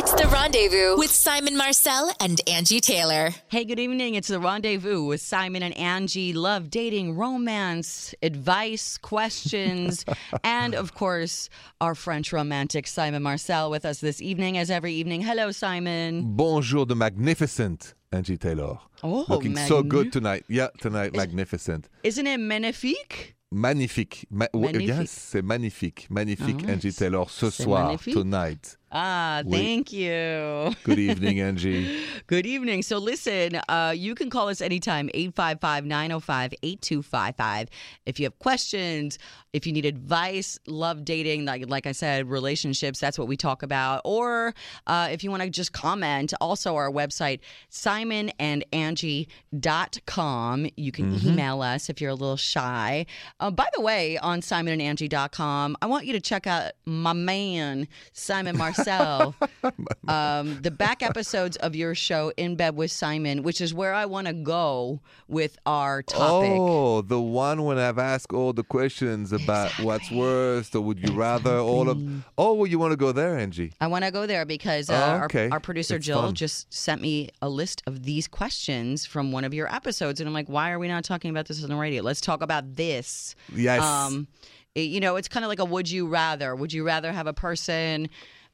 It's the rendezvous with Simon Marcel and Angi Taylor. Hey, good evening. It's the rendezvous with Simon and Angi. Love, dating, romance, advice, questions, and of course, our French romantic Simon Marcel with us this evening, as every evening. Hello, Simon. Bonjour, the magnificent Angi Taylor. Oh, Looking so good tonight. Yeah, tonight, magnificent. Isn't it magnifique? Magnifique. Ma- Magnifique. Yes, c'est magnifique. Magnifique, Ah, Angi Taylor, ce c'est soir, magnifique. tonight. Ah, Oui. thank you. Good evening, Angi. Good evening. So, listen, uh, you can call us anytime, 855 905 8255. If you have questions, if you need advice, love dating, like, like I said, relationships, that's what we talk about. Or uh, if you want to just comment, also our website, simonandangie.com. You can email us if you're a little shy. Uh, by the way, on simonandangie.com, I want you to check out my man, Simon Marcel. um, the back episodes of your show, In Bed with Simon, which is where I want to go with our topic. Oh, the one when I've asked all the questions about what's worst or would you rather all of. Oh, well, you want to go there, Angi? I want to go there because uh, Oh, our, okay. our producer It's Jill fun. just sent me a list of these questions from one of your episodes, and I'm like, why are we not talking about this on the radio? Let's talk about this. Yes. Um, you know, it's kind of like a would you rather. Would you rather have a person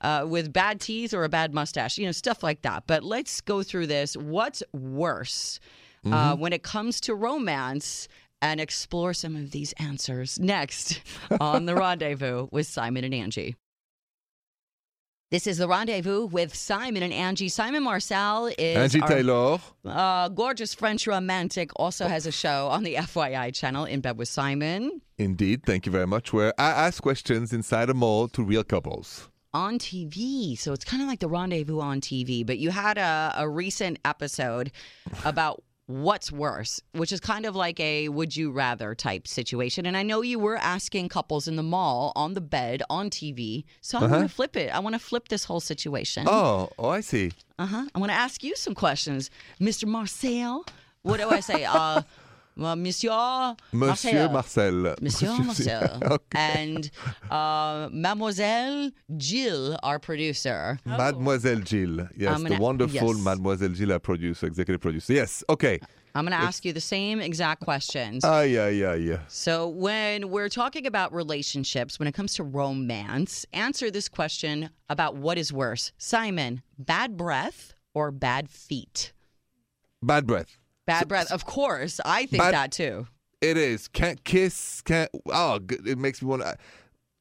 uh, with bad teeth or a bad mustache? You know, stuff like that. But let's go through this. What's worse uh, when it comes to romance? And explore some of these answers next on the rendezvous with Simon and Angi. This is the rendezvous with Simon and Angi. Simon Marcel is Angi our- Taylor. uh, gorgeous French romantic. Also has a show on the FYI channel, In Bed with Simon. Indeed, thank you very much. Where I ask questions inside a mall to real couples. On TV. So it's kind of like the rendezvous on TV, but you had a, a recent episode about what's worse, which is kind of like a would you rather type situation. And I know you were asking couples in the mall on the bed on TV. So I want to flip it. I want to flip this whole situation. Oh, oh, I see. Uh huh. I want to ask you some questions, Mr. Marcel. What do I say? Uh, Monsieur, Monsieur Marcel. Monsieur Marcel, Okay. and uh, Mademoiselle Jill, our producer. Mademoiselle Jill. Yes, I'm the wonderful yes. Mademoiselle Jill, our producer, executive producer. Yes, okay. I'm going to ask you the same exact questions. Ay, ay, ay. so, when we're talking about relationships, when it comes to romance, answer this question about what is worse Simon, bad breath or bad feet? Bad breath. Bad breath, of course. I think Bad- that too. It is. Can't kiss. Can't. Oh, it makes me want to.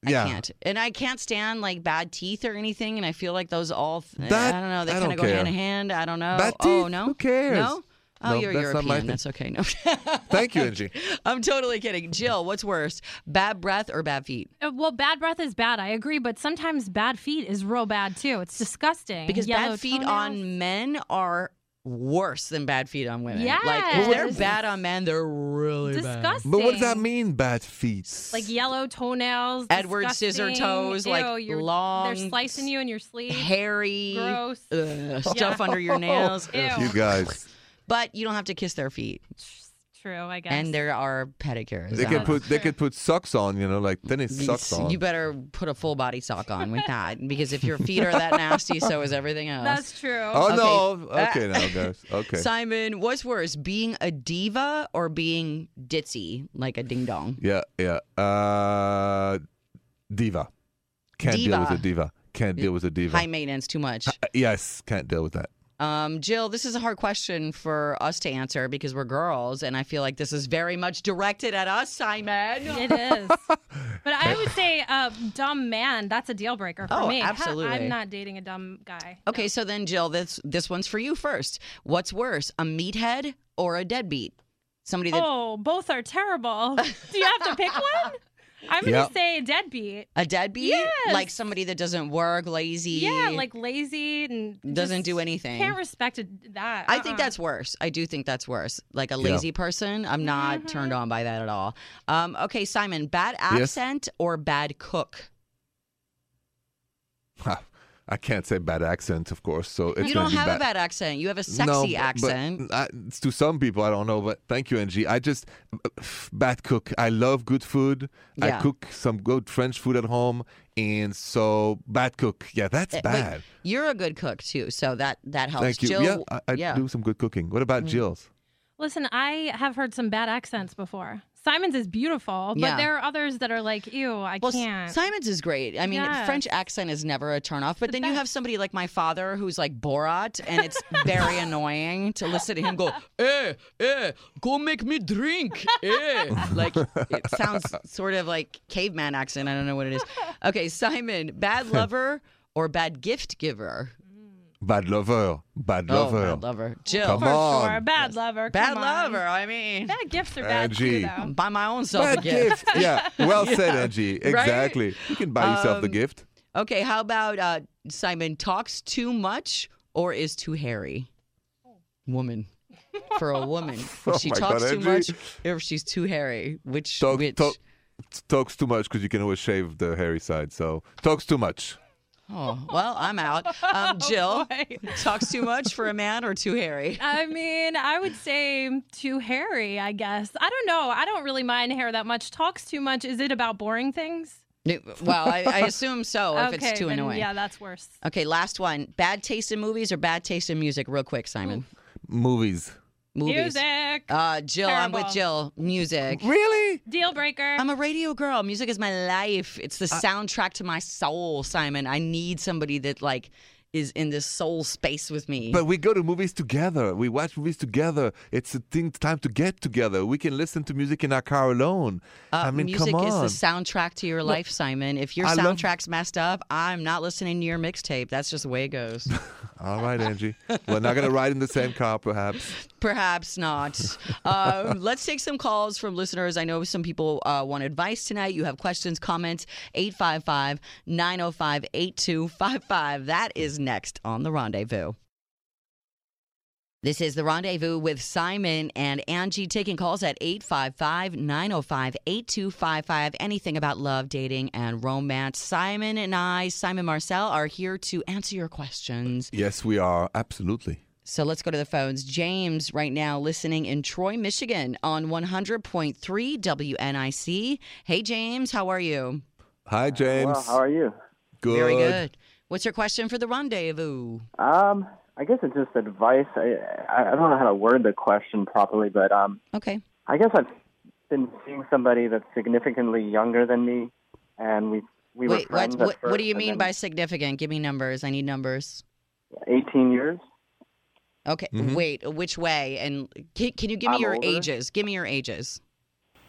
Yeah. I can't. And I can't stand like bad teeth or anything. And I feel like those all, th- That- I don't know, they kind of go hand in hand. I don't know. Bad Oh, teeth? no? Who cares? No? Oh, No, you're that's not my European. That's okay. No. Thank you, Angi. I'm totally kidding. Jill, what's worse, bad breath or bad feet? Uh, Well, bad breath is bad. I agree, but sometimes bad feet is real bad too. It's disgusting. Because Yellow bad feet toenails. on men are worse than bad feet on women. Yeah, like if they're bad on men, they're really bad. disgusting. But what does that mean, bad feet? Like yellow toenails, Edward scissor disgusting. toes, like Ew, you're- long, They're slicing you in your sleep. Hairy, Gross. ugh, stuff under your nails. Ew. You guys. But you don't have to kiss their feet. True, I guess. And there are pedicures. They could put they could put socks on, you know, like tennis socks on. You better put a full body sock on with that because if your feet are that nasty, so is everything else. That's true. oh Okay. no. Okay now, guys. Okay. Simon, what's worse, being a diva or being ditzy like a ding dong? Yeah, yeah. Uh, diva. Can't deal with a diva. Can't deal with a diva. High maintenance, too much. Uh, yes, can't deal with that. Um, Jill, this is a hard question for us to answer because we're girls, and I feel like this is very much directed at us, Simon. It is. but I would say a dumb man, that's a deal breaker for Oh, me. Absolutely. I'm not dating a dumb guy. Okay, so then, Jill, this this one's for you first. What's worse, a meathead or a deadbeat? Somebody that Oh, both are terrible. Do you have to pick one? I'm going to Yeah. say deadbeat. a deadbeat, Yes. like somebody that doesn't work, lazy. Yeah, like lazy and Doesn't just do anything. Can't respect it- that. I think Uh-uh. that's worse. I do think that's worse. Like a Yeah. lazy person, I'm not turned on by that at all. Um, okay, Simon, bad Yes? accent or bad cook? Ha. I can't say bad accent, of course. So it's You gonna don't be have bad. a bad accent. You have a No, sexy but- accent. But I, to some people, I don't know. But thank you, Angi. I just bad cook. I love good food. Yeah. I cook some good French food at home, and so bad cook. Yeah, that's Uh, but bad. You're a good cook too, so that that helps. Thank you. Jill, yeah, I, I yeah. Mm. do some good cooking. What about Jill's? Listen, I have heard some bad accents before. Simon's is beautiful, but Yeah. there are others that are like, ew, I Well, can't. Simon's is great. I mean, Yes. French accent is never a turnoff. But The then you have somebody like my father who's like Borat, and it's very annoying to listen to him go, "Eh, eh, go make me drink." Eh. Like it sounds sort of like caveman accent. I don't know what it is. Okay, Simon, bad lover or bad gift giver? Bad lover. Bad Oh, lover. bad lover. Jill, Come For on. sure. Bad lover. bad on. lover. I mean, Bad gifts are bad Angi. too, though. buy my own self a Bad gift. gift. yeah. Well said, Angi. Exactly. You can buy yourself the Um, gift. Okay, how about uh, Simon talks too much or is too hairy? Woman. For a woman. If Oh she my talks God, too much Angi. or if she's too hairy. Which Talk, which talk, talks too much because you can always shave the hairy side. So talks too much. Oh, well, I'm out. Um, Jill boy. talks too much for a man or too hairy? I mean, I would say too hairy, I guess. I don't know. I don't really mind hair that much. Talks too much. Is it about boring things? Well, I, I assume so if okay, it's too then, annoying. Yeah, that's worse. Okay, last one. Bad taste in movies or bad taste in music? Real quick, Simon. Movies. Movies. Music. Uh, Jill, I'm with Jill. Music. Really? Deal breaker. I'm a radio girl. Music is my life. It's the soundtrack to my soul, Simon. I need somebody that like is in this soul space with me. But we go to movies together. We watch movies together. It's a thing time to get together. We can listen to music in our car alone. Uh, I mean, music come on. is the soundtrack to your life, Simon. If your I love- soundtrack's messed up, I'm not listening to your mixtape. That's just the way it goes. All right, Angi. We're not going to ride in the same car, perhaps. Perhaps not. um, let's take some calls from listeners. I know some people uh, want advice tonight. You have questions, comments. 855 905 8255. That is next on The Rendezvous. This is The Rendezvous with Simon and Angi taking calls at 855 905 8255. Anything about love, dating, and romance. Simon and I, Simon Marcel, are here to answer your questions. Yes, we are. Absolutely. So let's go to the phones. James, right now, listening in Troy, Michigan on 100.3 WNIC. Hey, James, how are you? Hi, James. Well, how are you? Good. Very good. What's your question for the rendezvous? Um, I guess it's just advice. I I I don't know how to word the question properly, but um, Okay. I guess I've been seeing somebody that's significantly younger than me, and we we Wait, were what, friends at what, what first, do you mean then by significant? Give me numbers. I need numbers. 18 years? Okay. Mhm. Wait, which way? And can, can you give me I'm your older. ages? Give me your ages.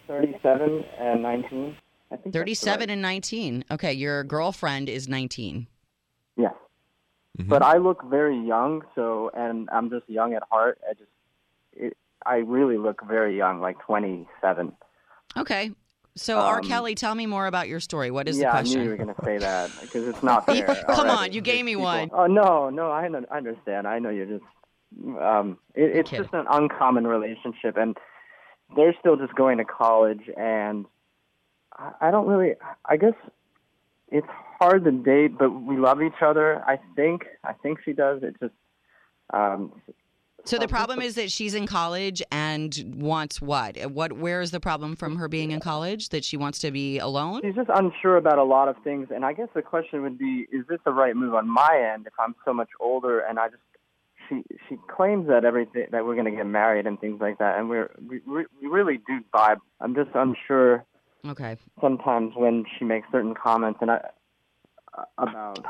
37 and 19. I think 37 right. and 19. Okay, your girlfriend is 19. Yes. Mhm. But I look very young, so and I'm just young at heart. I just it, I really look very young, like 27. Okay. So, R. Um, Kelly, tell me more about your story. What is yeah, the I knew you were going to say that because it's not fair. Come already. on, you gave me People- one. Oh no, no, I, understand. I know you're just. Um, it, it's just an uncommon relationship, and they're still just going to college, and I, I don't really. I guess it's hard to date, but we love each other. I think. I think she does. It just. Um, So the problem is that she's in college and wants what? What? Where is the problem from her being in college? That she wants to be alone? She's just unsure about a lot of things, and I guess the question would be: Is this the right move on my end if I'm so much older and I just she she claims that everything that we're going to get married and things like that, and we're we we we really do vibe. I'm just unsure Okay. sometimes when she makes certain comments and I about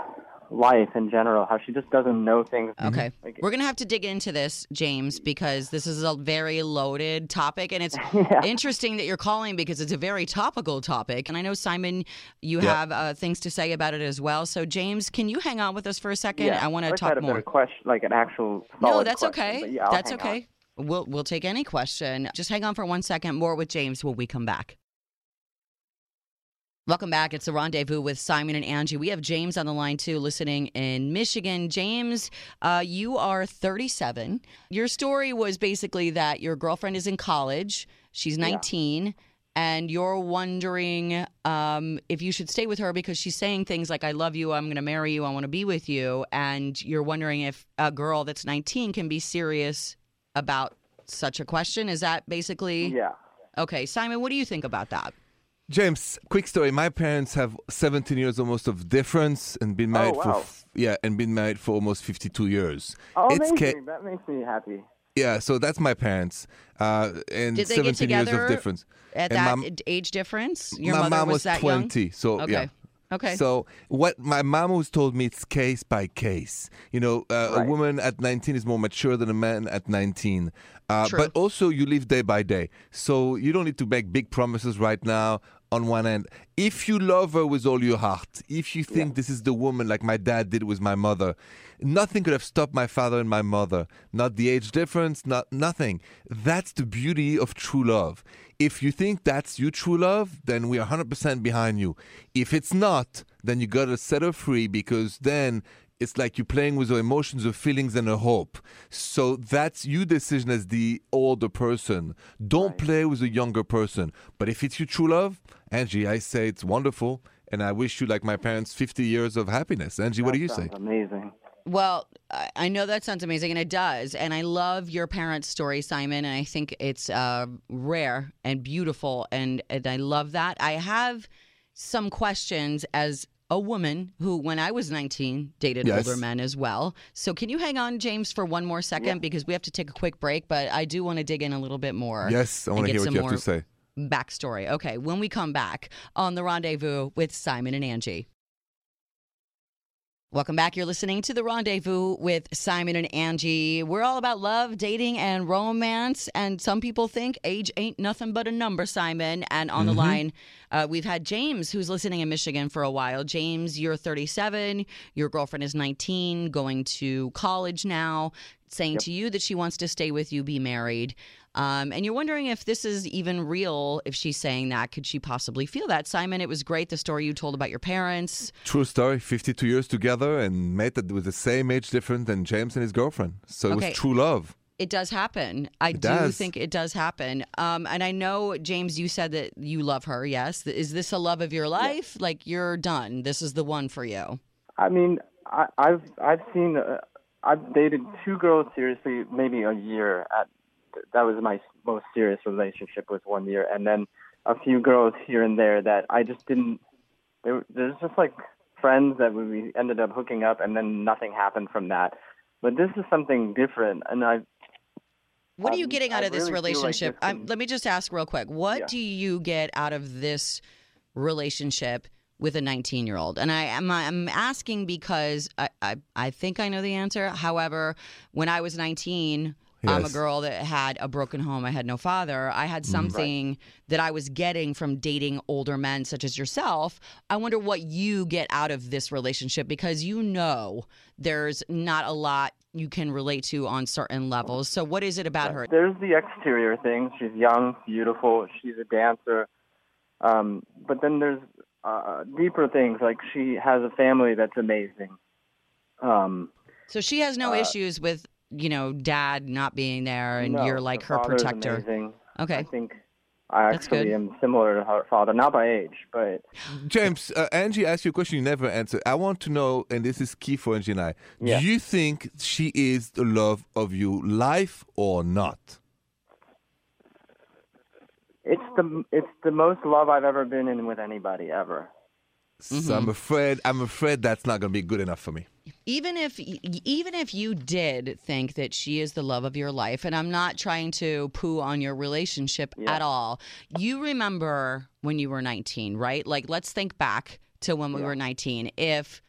life in general, how she just doesn't know things. Okay. Like- We're going to have to dig into this, James, because this is a very loaded topic. And it's Yeah. interesting that you're calling because it's a very topical topic. And I know, Simon, you Yeah. have uh, things to say about it as well. So, James, can you hang on with us for a second? Yeah, I want to wish I talk had a more. better question, like an actual. No, that's question, okay. yeah, that's hang on. okay. We'll we'll take any question. Just hang on for one second. More with James when we come back. Welcome back. It's the rendezvous with Simon and Angi. We have James on the line too, listening in Michigan. James, uh, you are 37. Your story was basically that your girlfriend is in college. She's 19, and you're wondering um, if you should stay with her because she's saying things like, I love you, I'm going to marry you, I want to be with you. And you're wondering if a girl that's 19 can be serious about such a question. Is that basically? Yeah. Okay, Simon, what do you think about that? James, quick story. My parents have 17 years almost of difference and been married wow. for yeah, and been married for almost 52 years. Oh, It's amazing. ca- that makes me happy. yeah, so that's my parents. Uh, and Did they 17 get years together of difference. At And that my- age difference? Your my mother mom was, was, that young? 20, so Okay. yeah. Okay. So what my mom always told me, it's case by case. You know, uh, a woman at 19 is more mature than a man at 19. Uh, True. but also, you live day by day, so you don't need to make big promises right now. On one end, if you love her with all your heart, if you think this is the woman like my dad did with my mother, nothing could have stopped my father and my mother. Not the age difference, not nothing. That's the beauty of true love. If you think that's your true love, then we are 100% behind you. If it's not, then you got to set her free because then it's like you're playing with her emotions, her feelings, and her hope. So that's your decision as the older person. Don't play with a younger person. But if it's your true love, Angi, I say it's wonderful. And I wish you, like my parents, 50 years of happiness. Angi, what do you say? Sounds amazing. Well, I I know that sounds amazing, and it does. And I love your parents' story, Simon. And I think it's uh, rare and beautiful, and, and I love that. I have some questions as a woman who, when I was 19, dated Yes. older men as well. So, can you hang on, James, for one more second because we have to take a quick break? But I do want to dig in a little bit more. Yes, I want to hear what you have to say. Backstory. Okay, when we come back on the rendezvous with Simon and Angi. Welcome back. You're listening to The Rendezvous with Simon and Angi. We're all about love, dating, and romance. And some people think age ain't nothing but a number, Simon. And on the line, uh, we've had James, who's listening in Michigan for a while. James, you're 37. Your girlfriend is 19, going to college now, saying to you that she wants to stay with you, be married. Um, and you're wondering if this is even real. If she's saying that, could she possibly feel that? Simon, it was great the story you told about your parents. True story. 52 years together and met with the same age difference than James and his girlfriend. So it Okay. was true love. It does happen. I do does. think it does happen. Um, and I know, James, you said that you love her. Yes. Is this a love of your life? Like you're done. This is the one for you. I mean, I, I've I've seen uh, I've dated two girls seriously, maybe a year. At that was my most serious relationship was one year, and then a few girls here and there that I just didn't. They were, there's just like friends that we ended up hooking up, and then nothing happened from that. But this is something different, and I What are you Um, getting out I of this really feel like relationship? this I'm, let me just ask real quick. What Yeah. do you get out of this relationship with a 19 year old? And I am I'm asking because I, I I think I know the answer. However, when I was 19. I'm a girl that had a broken home. I had no father. I had something that I was getting from dating older men such as yourself. I wonder what you get out of this relationship because you know there's not a lot you can relate to on certain levels. So what is it about her? There's the exterior thing. She's young, beautiful. She's a dancer. Um, but then there's uh, deeper things like she has a family that's amazing. Um, So she has no Uh, issues with, you know, dad not being there and no, you're like her her protector. Amazing. I think I That's actually good. am similar to her father, not by age, but James, uh, Angi asked you a question you never answered. I want to know, and this is key for Angi and I. Yeah. Do you think she is the love of your life or not? it's the it's the most love I've ever been in with anybody ever. So Mm-hmm. I'm afraid I'm afraid that's not going to be good enough for me. Even if even if you did think that she is the love of your life and I'm not trying to poo on your relationship Yeah. at all. You remember when you were 19, right? Like let's think back to when we were 19. If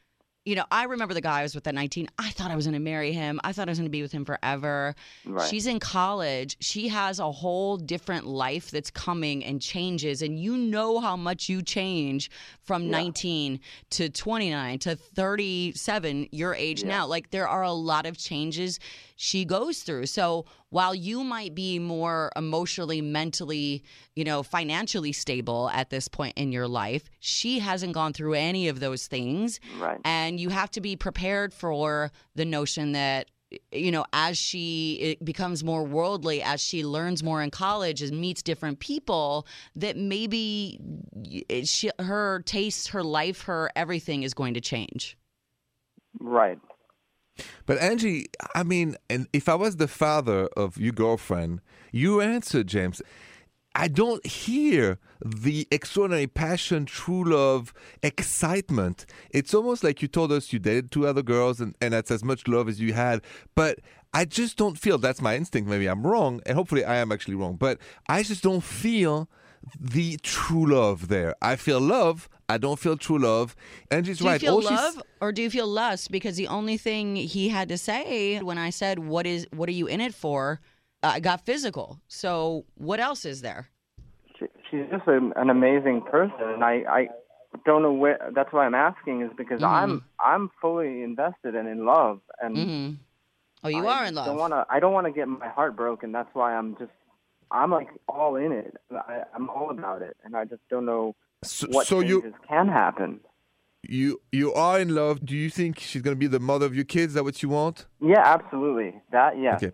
you know, I remember the guy I was with at 19. I thought I was going to marry him. I thought I was going to be with him forever. Right. She's in college. She has a whole different life that's coming and changes. And you know how much you change from 19 to 29 to 37, your age now. Like there are a lot of changes she goes through. So while you might be more emotionally, mentally, you know, financially stable at this point in your life, she hasn't gone through any of those things. Right. And you have to be prepared for the notion that you know, as she it becomes more worldly, as she learns more in college and meets different people, that maybe she, her taste, her life, her everything is going to change. Right. But Angi, I mean, and if I was the father of your girlfriend, you answer, James. I don't hear the extraordinary passion, true love, excitement. It's almost like you told us you dated two other girls and, and that's as much love as you had. But I just don't feel that's my instinct. Maybe I'm wrong, and hopefully I am actually wrong. But I just don't feel the true love there. I feel love. I don't feel true love. Angi's Do you right. feel All she's- love or do you feel lust? Because the only thing he had to say when I said, "What is? What are you in it for?" Uh, I got physical. So what else is there? She, she's just a, an amazing person, and I, I don't know where. That's why I'm asking is because I'm I'm fully invested and in love, and hmm Oh, you I are in love. Don't wanna, I don't want to get my heart broken. That's why I'm just I'm like all in it. I, I'm all about it, and I just don't know So, what so you changes can happen. you you are in love. Do you think she's gonna be the mother of your kids? Is that what you want? Yeah, absolutely. That yeah. Okay.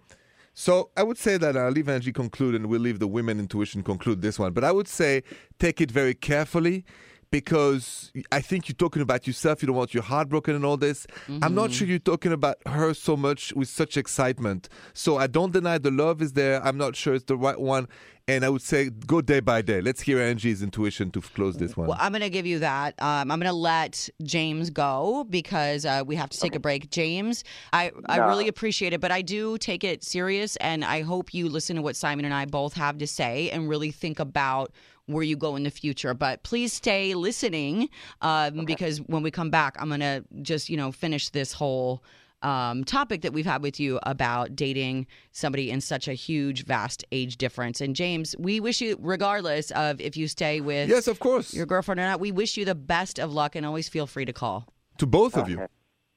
So I would say that uh, I'll leave Angi conclude and we'll leave the women intuition conclude this one. But I would say take it very carefully because I think you're talking about yourself. You don't want your heart broken and all this. I'm not sure you're talking about her so much with such excitement. So I don't deny the love is there. I'm not sure it's the right one. And I would say go day by day. Let's hear Angi's intuition to close this one. Well, I'm going to give you that. Um, I'm going to let James go because uh, we have to take a break. James, I, I No. really appreciate it, but I do take it serious, and I hope you listen to what Simon and I both have to say and really think about where you go in the future. But please stay listening um, because when we come back, I'm going to just, you know, finish this whole um, topic that we've had with you about dating somebody in such a huge, vast age difference. And James, we wish you, regardless of if you stay with yes, of course. your girlfriend or not, we wish you the best of luck and always feel free to call. to both of you.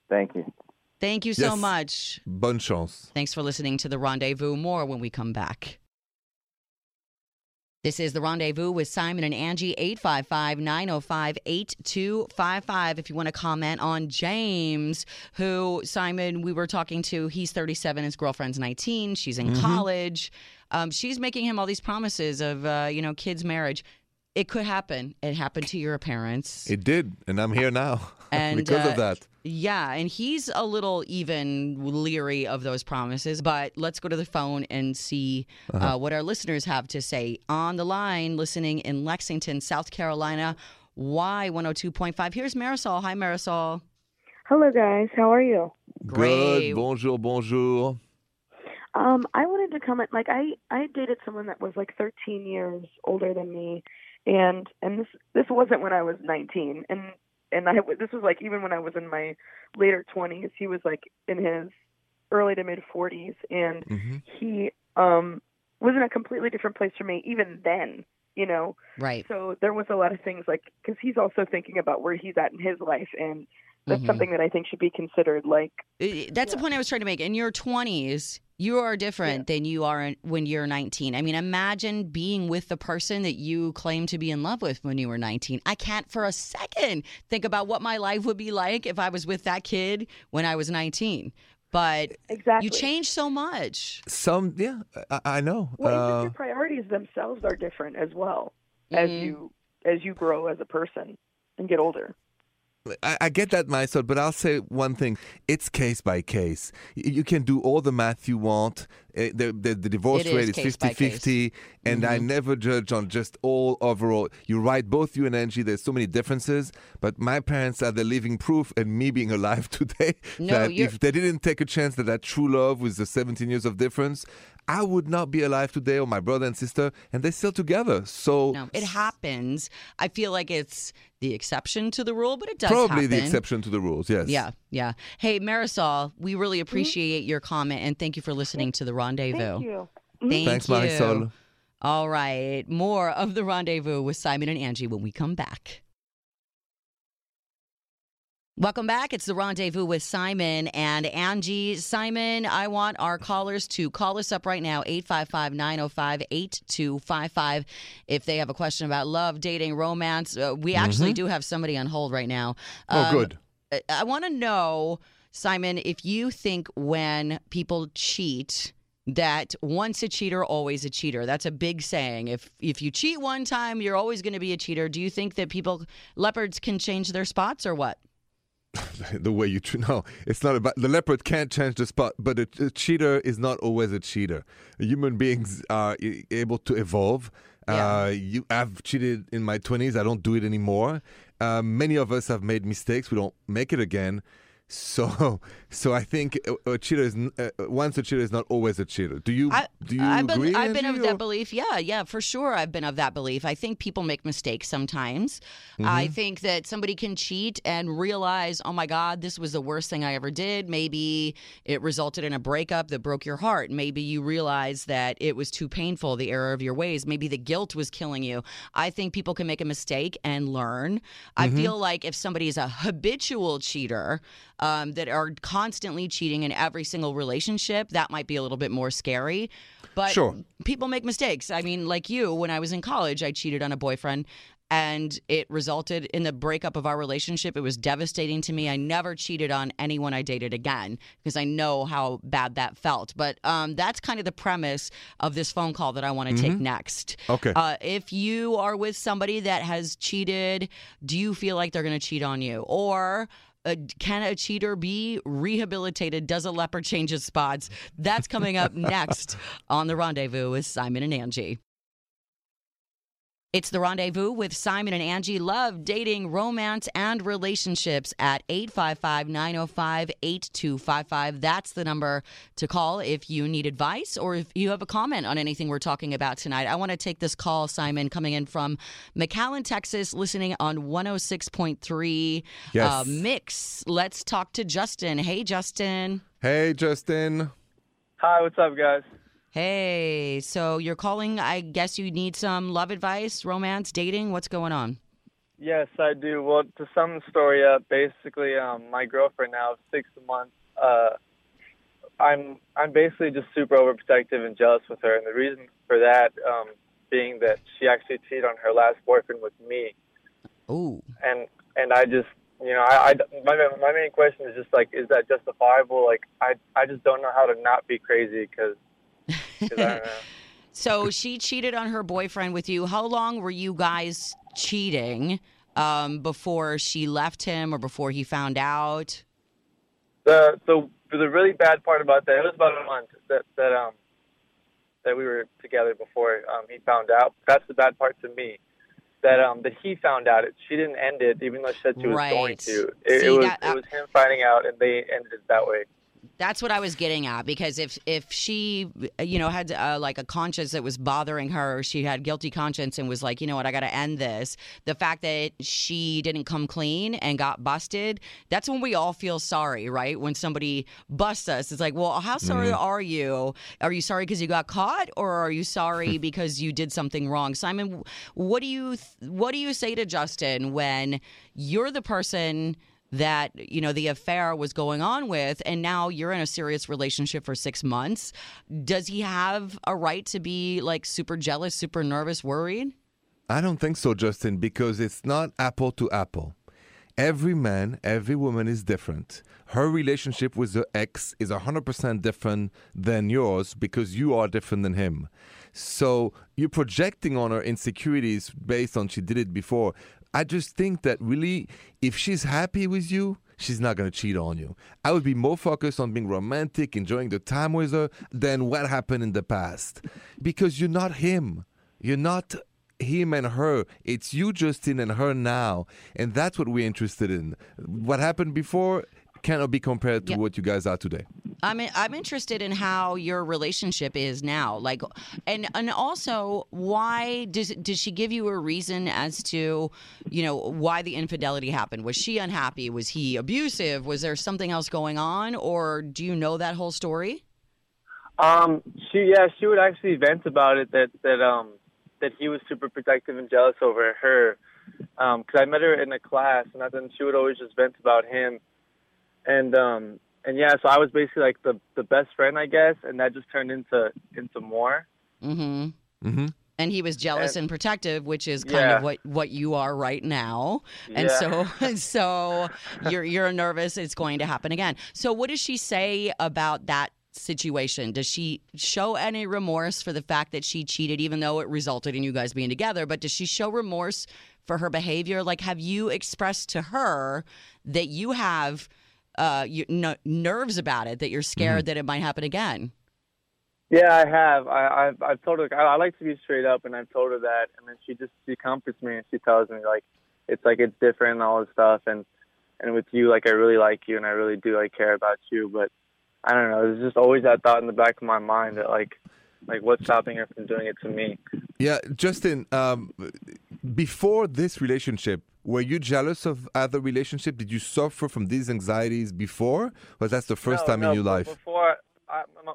Thank you. Thank you so Yes. much. Bonne chance. Thanks for listening to The Rendezvous. More when we come back. This is The Rendezvous with Simon and Angi, 855 905 8255. If you want to comment on James, who, Simon, we were talking to, he's 37, his girlfriend's 19, she's in college. Um, she's making him all these promises of, uh, you know, kids' marriage. It could happen. It happened to your parents. It did, and I'm here now And, because uh, of that. Yeah, and he's a little even leery of those promises. But let's go to the phone and see Uh-huh. uh, what our listeners have to say. On the line, listening in Lexington, South Carolina, Y102.5. Here's Marisol. Hi, Marisol. Hello, guys. How are you? Great. Good. Bonjour, bonjour. Um, I wanted to comment. Like, I I dated someone that was like 13 years older than me, and and this this wasn't when I was 19, and and I this was like even when I was in my later 20s. He was like in his early to mid 40s, and hmm he um was in a completely different place from me even then. You know, Right. so there was a lot of things like because he's also thinking about where he's at in his life, and that's Mhm. something that I think should be considered. Like, That's the point I was trying to make. In your 20s, you are different than you are when you're 19. I mean, imagine being with the person that you claim to be in love with when you were 19. I can't for a second think about what my life would be like if I was with that kid when I was 19. But exactly. you change so much. Some, yeah, I, I know. Well, Uh, your priorities themselves are different as well as Mhm. you as you grow as a person and get older. I, I get that, Marisol, but I'll say one thing. It's case by case. You can do all the math you want. Uh, The, the, the divorce It rate is case 50 50, and I never judge on just all overall. You're right, both you and Angi, there's so many differences, but my parents are the living proof, and me being alive today, No, that you're- if they didn't take a chance that that true love was the 17 years of difference, I would not be alive today, or my brother and sister, and they're still together. So No, it happens. I feel like it's the exception to the rule, but it does probably the exception to the rules, yes. Yeah, yeah. Hey, Marisol, we really mm-hmm. appreciate your comment and thank you for listening to the rendezvous. Thank you. Thank Thanks, you. Marisol. All right. More of the rendezvous with Simon and Angi when we come back. Welcome back. It's the rendezvous with Simon and Angi. Simon, I want our callers to call us up right now, 855 905 8255. If they have a question about love, dating, romance, uh, we actually do have somebody on hold right now. Oh, Um, good. I- I want to know Simon, if you think when people cheat, that once a cheater, always a cheater. That's a big saying. If if you cheat one time, you're always going to be a cheater. Do you think that people leopards can change their spots or what? the way you tr- no it's not about the leopard can't change the spot but a, a cheater is not always a cheater human beings are able to evolve. Yeah. uh, you i've cheated in my 20s i don't do it anymore. Uh, many of us have made mistakes. We don't make it again so so i think uh, a, a cheater is uh, uh, once a cheater is not always a cheater do you I, do you I've been, agree I've been of that belief. Yeah, yeah, for sure. I've been of that belief. I think people make mistakes sometimes. I mm-hmm. think that somebody can cheat and realize, oh my God, this was the worst thing I ever did. Maybe it resulted in a breakup that broke your heart. Maybe you realize that it was too painful, the error of your ways. Maybe the guilt was killing you. I think people can make a mistake and learn. I mm-hmm. feel like if somebody is a habitual cheater, um, that are constantly cheating in every single relationship, that might be a little bit more scary. But Sure. people make mistakes. I mean, like you, when I was in college, I cheated on a boyfriend. And it resulted in the breakup of our relationship. It was devastating to me. I never cheated on anyone I dated again because I know how bad that felt. But um, that's kind of the premise of this phone call that I want to take next. Okay. Uh, if you are with somebody that has cheated, do you feel like they're going to cheat on you? Or can a cheater be rehabilitated? Does a leopard change his spots? That's coming up next on The Rendezvous with Simon and Angi. It's the rendezvous with Simon and Angi. Love, dating, romance, and relationships at 855 905 8255. That's the number to call if you need advice or if you have a comment on anything we're talking about tonight. I want to take this call, Simon, coming in from McAllen, Texas, listening on 106.3 Yes. uh, Mix. Let's talk to Justin. Hey, Justin. hey justin Hi, what's up, guys? Hey, so you're calling. I guess you need some love advice, romance, dating. What's going on? Yes, I do. Well, to sum the story up, basically, um, my girlfriend now six months. Uh, I'm I'm basically just super overprotective and jealous with her, and the reason for that um, being that she actually cheated on her last boyfriend with me, Ooh. and and I just you know I, I my my main question is just like is that justifiable? Like I I just don't know how to not be crazy because I don't know. So she cheated on her boyfriend with you. How long were you guys cheating um, before she left him or before he found out? The so the really bad part about that it was about a month that that um that we were together before um he found out. That's the bad part to me. That um that he found out it. She didn't end it even though she said she was going to. It, See, it was that- uh, it was him finding out and they ended it that way. That's what I was getting at because if if she you know had uh, like a conscience that was bothering her, she had guilty conscience and was like, you know what, I got to end this. The fact that she didn't come clean and got busted, that's when we all feel sorry, right? When somebody busts us, it's like, well, how sorry are you? Are you sorry because you got caught, or are you sorry because you did something wrong? Simon, what do you what do you say to Justin when you're the person? That you know the affair was going on with and now you're in a serious relationship for 6 months does he have a right to be like super jealous super nervous worried I don't think so, Justin, because it's not apple to apple. Every man, every woman is different. Her relationship with her ex is 100% different than yours because you are different than him. So you're projecting on her insecurities based on she did it before. I just think that really, if she's happy with you, she's not going to cheat on you. I would be more focused on being romantic, enjoying the time with her, than what happened in the past. Because you're not him. You're not him and her. It's you, Justin, and her now. And that's what we're interested in. What happened before cannot be compared to Yeah. what you guys are today. I'm I'm interested in how your relationship is now like and and also why does does she give you a reason as to you know why the infidelity happened? Was she unhappy? Was he abusive? Was there something else going on? Or do you know that whole story? Um, she yeah, she would actually vent about it that that um that he was super protective and jealous over her. Um, 'cause I met her in a class, and then she would always just vent about him. And um, and yeah, so I was basically like the the best friend, I guess, and that just turned into into more. Mm-hmm. Mm-hmm. And he was jealous And- and, protective, which is kind Yeah. of what, what you are right now. And Yeah. so so you're you're nervous it's going to happen again. So what does she say about that situation? Does she show any remorse for the fact that she cheated even though it resulted in you guys being together, but does she show remorse for her behavior? Like have you expressed to her that you have uh you, n- nerves about it that you're scared that it might happen again? Yeah, I have. I, I've, I've told her. I, I like to be straight up, and I've told her that, and then she just she comforts me and she tells me like it's like it's different and all this stuff, and and with you, like I really like you and I really do like care about you, but I don't know. There's just always that thought in the back of my mind that like like what's stopping her from doing it to me. Yeah, Justin. Um, before this relationship, were you jealous of other relationship? Did you suffer from these anxieties before? Or was that the first No, time no, in your b- life? Before I, my,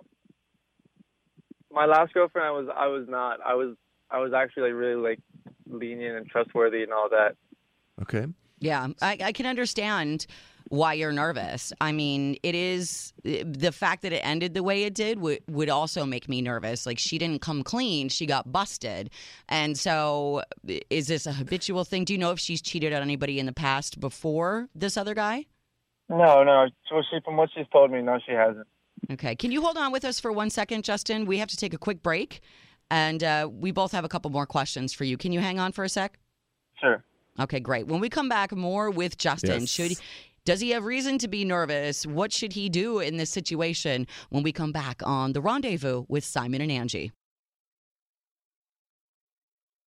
my last girlfriend, I was I was not. I was I was actually like really like lenient and trustworthy and all that. Okay. Yeah, I, I can understand why you're nervous. I mean, it is the fact that it ended the way it did would would also make me nervous. Like she didn't come clean; she got busted. And so, is this a habitual thing? Do you know if she's cheated on anybody in the past before this other guy? No, no. So she, from what she's told me, no, she hasn't. Okay, can you hold on with us for one second, Justin? We have to take a quick break, and uh, we both have a couple more questions for you. Can you hang on for a sec? Sure. Okay, great. When we come back, more with Justin. Yes. Should does he have reason to be nervous? What should he do in this situation when we come back on the rendezvous with Simon and Angi?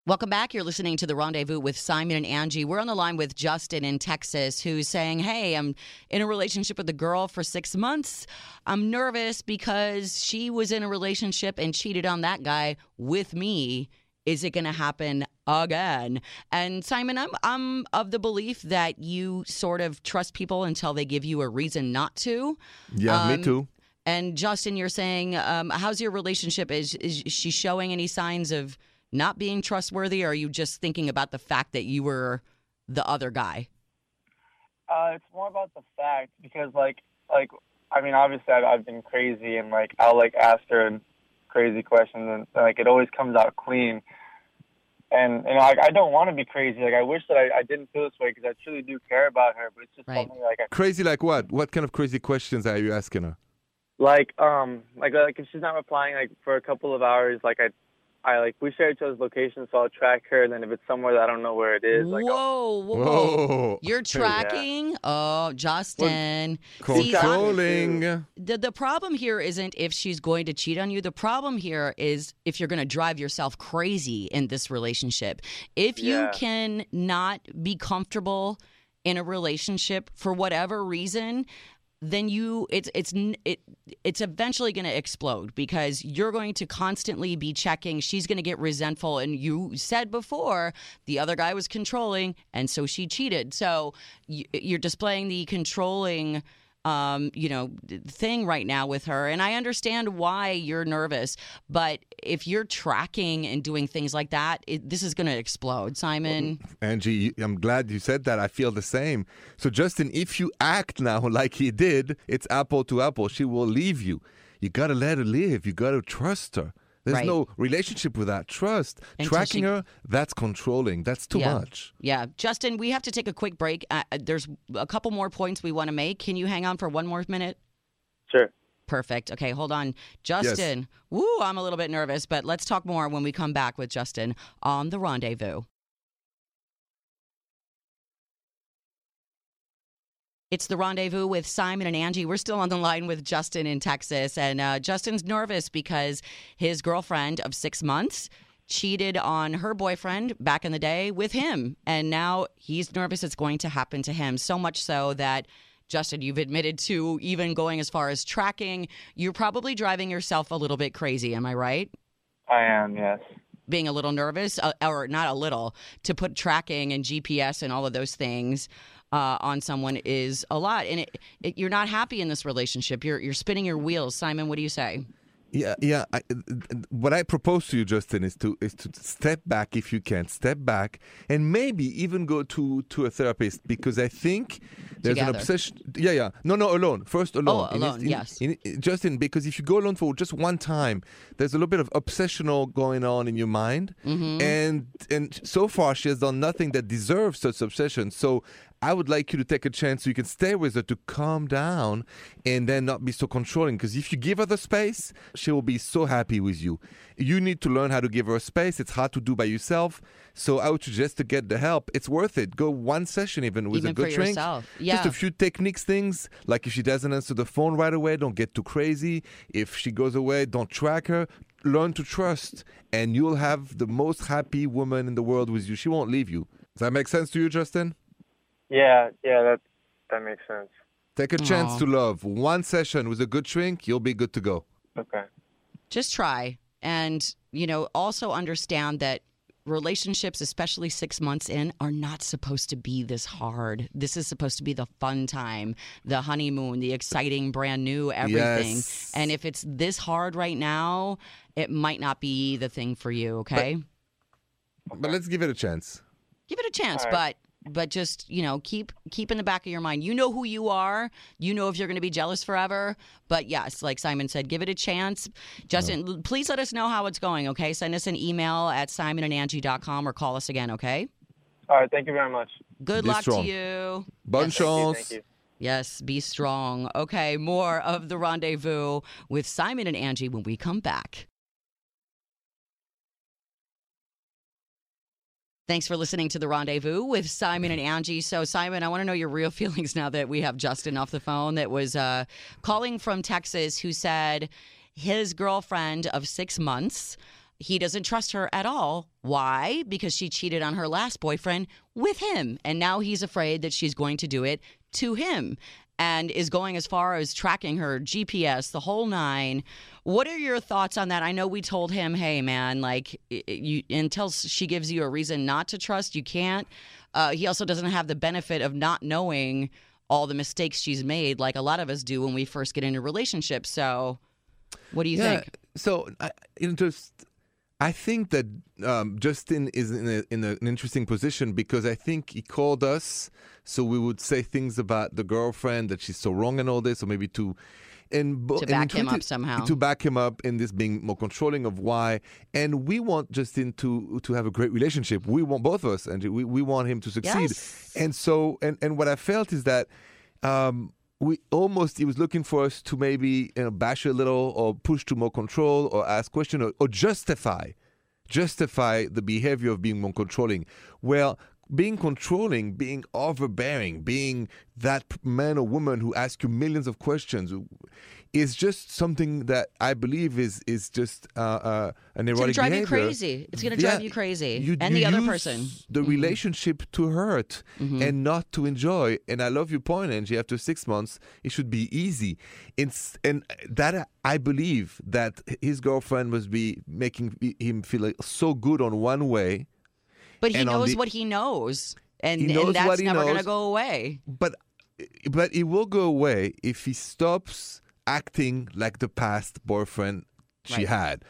Welcome back. You're listening to the rendezvous with Simon and Angi. We're on the line with Justin in Texas, who's saying, Hey, I'm in a relationship with a girl for six months. I'm nervous because she was in a relationship and cheated on that guy with me. Is it going to happen again? And Simon, I'm I'm of the belief that you sort of trust people until they give you a reason not to. Yeah, me Um, too. And Justin, you're saying, um, how's your relationship? Is is she showing any signs of not being trustworthy, or are you just thinking about the fact that you were the other guy? Uh, it's more about the fact because, like, like I mean, obviously, I've, I've been crazy, and like, I'll like ask her crazy questions, and like, it always comes out clean. And you know, like, I don't want to be crazy. Like, I wish that I, I didn't feel this way because I truly do care about her. But it's just Right. something like, I, Crazy like what? What kind of crazy questions are you asking her? like, um, like, like if she's not replying like for a couple of hours, like I, I like we share each other's locations, so I'll track her. And then if it's somewhere that I don't know where it is, like, whoa, whoa, Whoa. You're tracking? Oh, Justin. See, Controlling. the the problem here isn't if she's going to cheat on you. The problem here is if you're going to drive yourself crazy in this relationship. If you Yeah. can not be comfortable in a relationship for whatever reason, then you it's it's it it's eventually going to explode because you're going to constantly be checking. She's going to get resentful and you said before the other guy was controlling and so she cheated. So you're displaying the controlling um, you know, thing right now with her. And I understand why you're nervous, but if you're tracking and doing things like that, it, this is going to explode, Simon. Angi, I'm glad you said that. I feel the same. So, Justin, if you act now like he did, it's apple to apple. She will leave you. You got to let her live. You got to trust her. There's Right. no relationship without trust. Until Tracking she- her, that's controlling. That's too Yeah. much. Yeah, Justin, we have to take a quick break. Uh, there's a couple more points we want to make. Can you hang on for one more minute? sure. Perfect. Okay, hold on. Justin, yes. woo, I'm a little bit nervous, but let's talk more when we come back with Justin on the rendezvous. It's the rendezvous with Simon and Angi. We're still on the line with Justin in Texas. And uh, Justin's nervous because his girlfriend of six months cheated on her boyfriend back in the day with him. And now he's nervous it's going to happen to him. So much so that, Justin, you've admitted to even going as far as tracking. You're probably driving yourself a little bit crazy. Am I right? I am. Yes. being a little nervous, uh, or not a little, to put tracking and GPS and all of those things uh, on someone is a lot. And it, it, you're not happy in this relationship. You're you're spinning your wheels. Simon, what do you say? Yeah, yeah. I, what I propose to you, Justin, is to is to step back if you can, step back, and maybe even go to to a therapist because I think there's Together. an obsession. Yeah, yeah. No, no, alone. First, alone. Oh, In- alone, in- yes. in- Justin, because if you go alone for just one time, there's a little bit of obsessional going on in your mind, Mm-hmm. and and so far she has done nothing that deserves such obsession. So. I would like you to take a chance so you can stay with her to calm down and then not be so controlling. Because if you give her the space, she will be so happy with you. You need to learn how to give her space. It's hard to do by yourself. So I would suggest to get the help. It's worth it. Go one session even with Even a good for drink. yourself. Just a few techniques things like if she doesn't answer the phone right away, don't get too crazy. If she goes away, don't track her. Learn to trust, and you'll have the most happy woman in the world with you. She won't leave you. Does that make sense to you, Justin? Yeah, yeah, that that makes sense. Take a chance Aw. to love. One session with a good drink, you'll be good to go. Okay. just try and you know also understand that relationships especially six months in are not supposed to be this hard this is supposed to be the fun time the honeymoon the exciting brand new everything Yes. and if it's this hard right now it might not be the thing for you okay But let's give it a chance. give it a chance All but right. But just you know keep keep in the back of your mind you know who you are you know if you're going to be jealous forever but yes like simon said give it a chance justin l- please let us know how it's going okay send us an email at simonandangi.com or call us again okay All right. Thank you very much. good Be luck strong. to you Bonne Yes. Thank you. Thank you. yes be strong okay more of the rendezvous with simon and angi when we come back Thanks for listening to the rendezvous with Simon and Angi. So, Simon, I want to know your real feelings now that we have Justin off the phone that was uh, calling from Texas who said his girlfriend of six months, he doesn't trust her at all. Why? Because she cheated on her last boyfriend with him. And now he's afraid that she's going to do it to him and is going as far as tracking her GPS, the whole nine. What are your thoughts on that? I know we told him, "Hey, man, like you until she gives you a reason not to trust, you can't." Uh, he also doesn't have the benefit of not knowing all the mistakes she's made, like a lot of us do when we first get into relationships. So, what do you yeah. think? So I, you know, just I think that um, Justin is in, a, in a, an interesting position because I think he called us, so we would say things about the girlfriend that she's so wrong and all this, or maybe to. And, bo- To and back him try up somehow. To back him up in this being more controlling of why. And we want Justin to to have a great relationship. We want both of us, and we, we want him to succeed. Yes. And so, and, and what I felt is that um, we almost he was looking for us to maybe you know bash a little or push to more control or ask question or, or justify justify the behavior of being more controlling well being controlling being overbearing being that man or woman who asks you millions of questions is just something that i believe is is just uh, uh, an It's going to drive you crazy. It's going to drive Yeah, you crazy, you- and you the other person. Mm-hmm. The relationship to hurt and not to enjoy. And I love your point, Angi. After six months, it should be easy. It's, and that I believe that his girlfriend must be making him feel like so good on one way, But he and knows the- what he knows, and, He knows and that's never going to go away. but but it will go away if he stops acting like the past boyfriend she Right. had.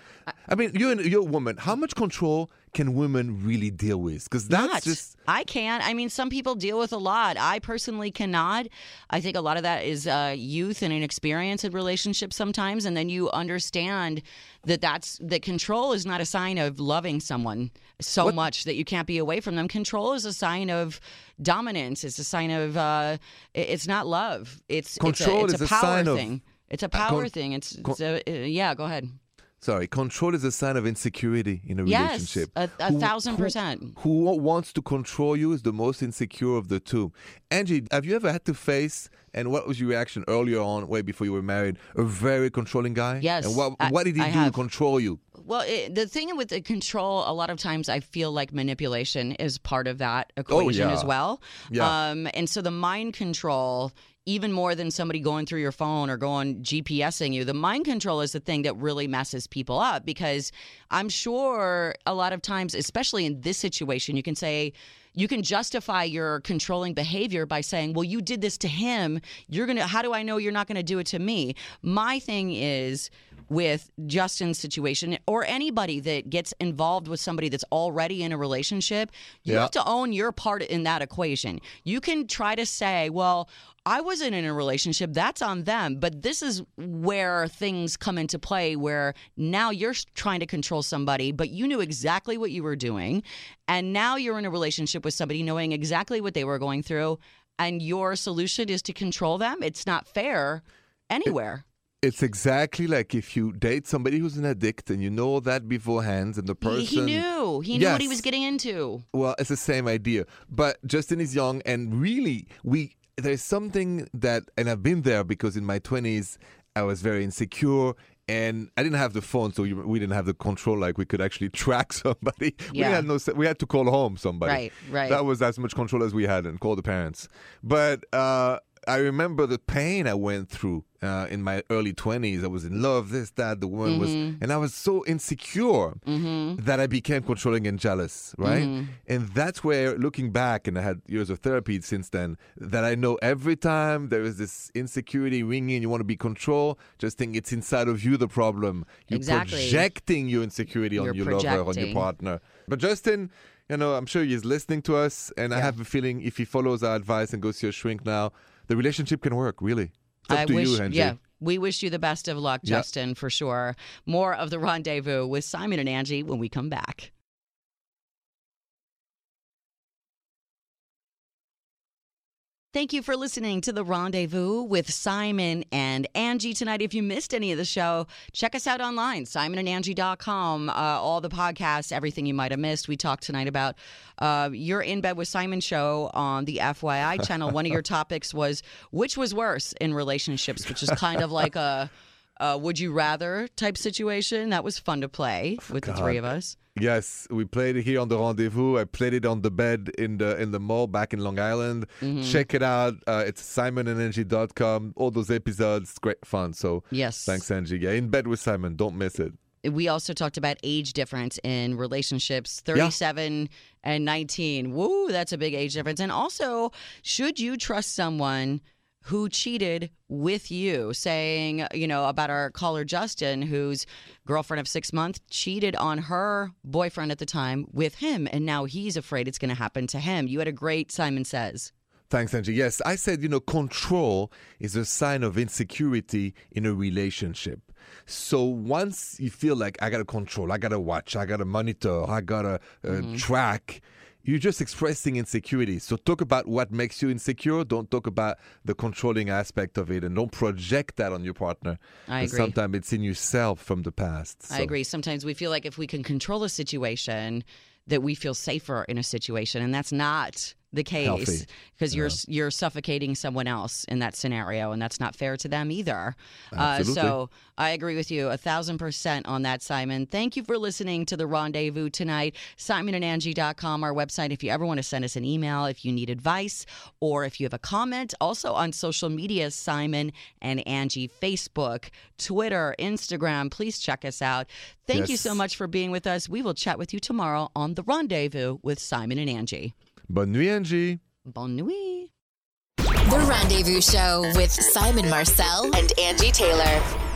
I mean, you're an- you're a woman. How much control can women really deal with? Because that's not. just I can't. I mean, some people deal with a lot. I personally cannot. I think a lot of that is uh, youth and inexperience in relationships sometimes, and then you understand that that's that control is not a sign of loving someone so What- much that you can't be away from them. Control is a sign of dominance. It's a sign of uh, it's not love. It's Control it's a, it's is a a power sign of- thing. It's a power con- thing. It's, it's a, uh, yeah. Go ahead. Sorry, control is a sign of insecurity in a Yes, relationship. a- a Who- thousand who- percent. Who, wants to control you is the most insecure of the two. Angi, have you ever had to face, and what was your reaction earlier on, way before you were married, a very controlling guy? Yes, And what, I- what did he I do have. to control you? Well, it, the thing with the control, a lot of times I feel like manipulation is part of that equation Oh, yeah. as well. Yeah. Um, and so the mind control even more than somebody going through your phone or going GPSing you. The mind control is the thing that really messes people up because I'm sure a lot of times, especially in this situation, you can say, you can justify your controlling behavior by saying, well, you did this to him. You're going to, how do I know you're not going to do it to me? My thing is, with Justin's situation or anybody that gets involved with somebody that's already in a relationship, you Yeah. have to own your part in that equation. You can try to say, well, I wasn't in a relationship, that's on them. But this is where things come into play where now you're trying to control somebody, but you knew exactly what you were doing. And now you're in a relationship with somebody knowing exactly what they were going through. And your solution is to control them. It's not fair anywhere. It's exactly like if you date somebody who's an addict and you know that beforehand, and the He- person he knew. He knew what he was getting into. Well, it's the same idea. But Justin is young, and really, we there's something that, and I've been there because in my 20s, I was very insecure. And I didn't have the phone, so we didn't have the control. Like we could actually track somebody. Yeah. We had no. We had to call home somebody. Right, right. That was as much control as we had, and call the parents. But uh, I remember the pain I went through uh, in my early 20s. I was in love, this, that, the woman was, Mm-hmm. and I was so insecure that I became controlling and jealous, right? Mm-hmm. And that's where, looking back, and I had years of therapy since then, that I know every time there is this insecurity ringing, you want to be control, just think it's inside of you the problem. You're Exactly. projecting your insecurity on You're your lover, on your partner. But Justin, you know, I'm sure he's listening to us, and I have a feeling if he follows our advice and goes to a shrink now, the relationship can work, really. It's up I to wish, you, Angi. yeah, we wish you the best of luck, Yeah. Justin, for sure. More of the rendezvous with Simon and Angi when we come back. Thank you for listening to the Rendezvous with Simon and Angi tonight. If you missed any of the show, check us out online, simonandangi.com. Uh, all the podcasts, everything you might have missed. We talked tonight about uh, your In Bed with Simon show on the FYI channel. One of your topics was which was worse in relationships, which is kind of like a, a would you rather type situation. That was fun to play with the three of us. Yes, we played it here on the rendezvous. I played it on the bed in the in the mall back in Long Island. Mm-hmm. Check it out. Uh, it's simonandangi.com. All those episodes, great fun. So Yes. thanks, Angi. Yeah, in bed with Simon. Don't miss it. we also talked about age difference in relationships 37 and 19 woo that's a big age difference and also should you trust someone who cheated with you saying you know about our caller justin whose girlfriend of six months cheated on her boyfriend at the time with him and now he's afraid it's going to happen to him you had a great simon says Thanks, Angi. Yes, I said, you know, control is a sign of insecurity in a relationship. So once you feel like I got to control, I got to watch, I got to monitor, I got to uh, Mm-hmm. track, you're just expressing insecurity. So talk about what makes you insecure. Don't talk about the controlling aspect of it and don't project that on your partner. I agree. Sometimes it's in yourself from the past. I agree. Sometimes we feel like if we can control a situation, that we feel safer in a situation, and that's not the case because you're you're suffocating someone else in that scenario, and that's not fair to them either. Uh, Absolutely. so I agree with you a thousand percent on that, Simon. Thank you for listening to the Rendezvous tonight. SimonandAngi.com, our website. If you ever want to send us an email, if you need advice, or if you have a comment, also on social media, Simon and Angi, Facebook, Twitter, Instagram. Please check us out. Thank you so much for being with us. We will chat with you tomorrow on the Rendezvous with Simon and Angi. Bonne nuit, Angi. Bonne nuit. The Rendezvous Show with Simon Marcel and Angi Taylor.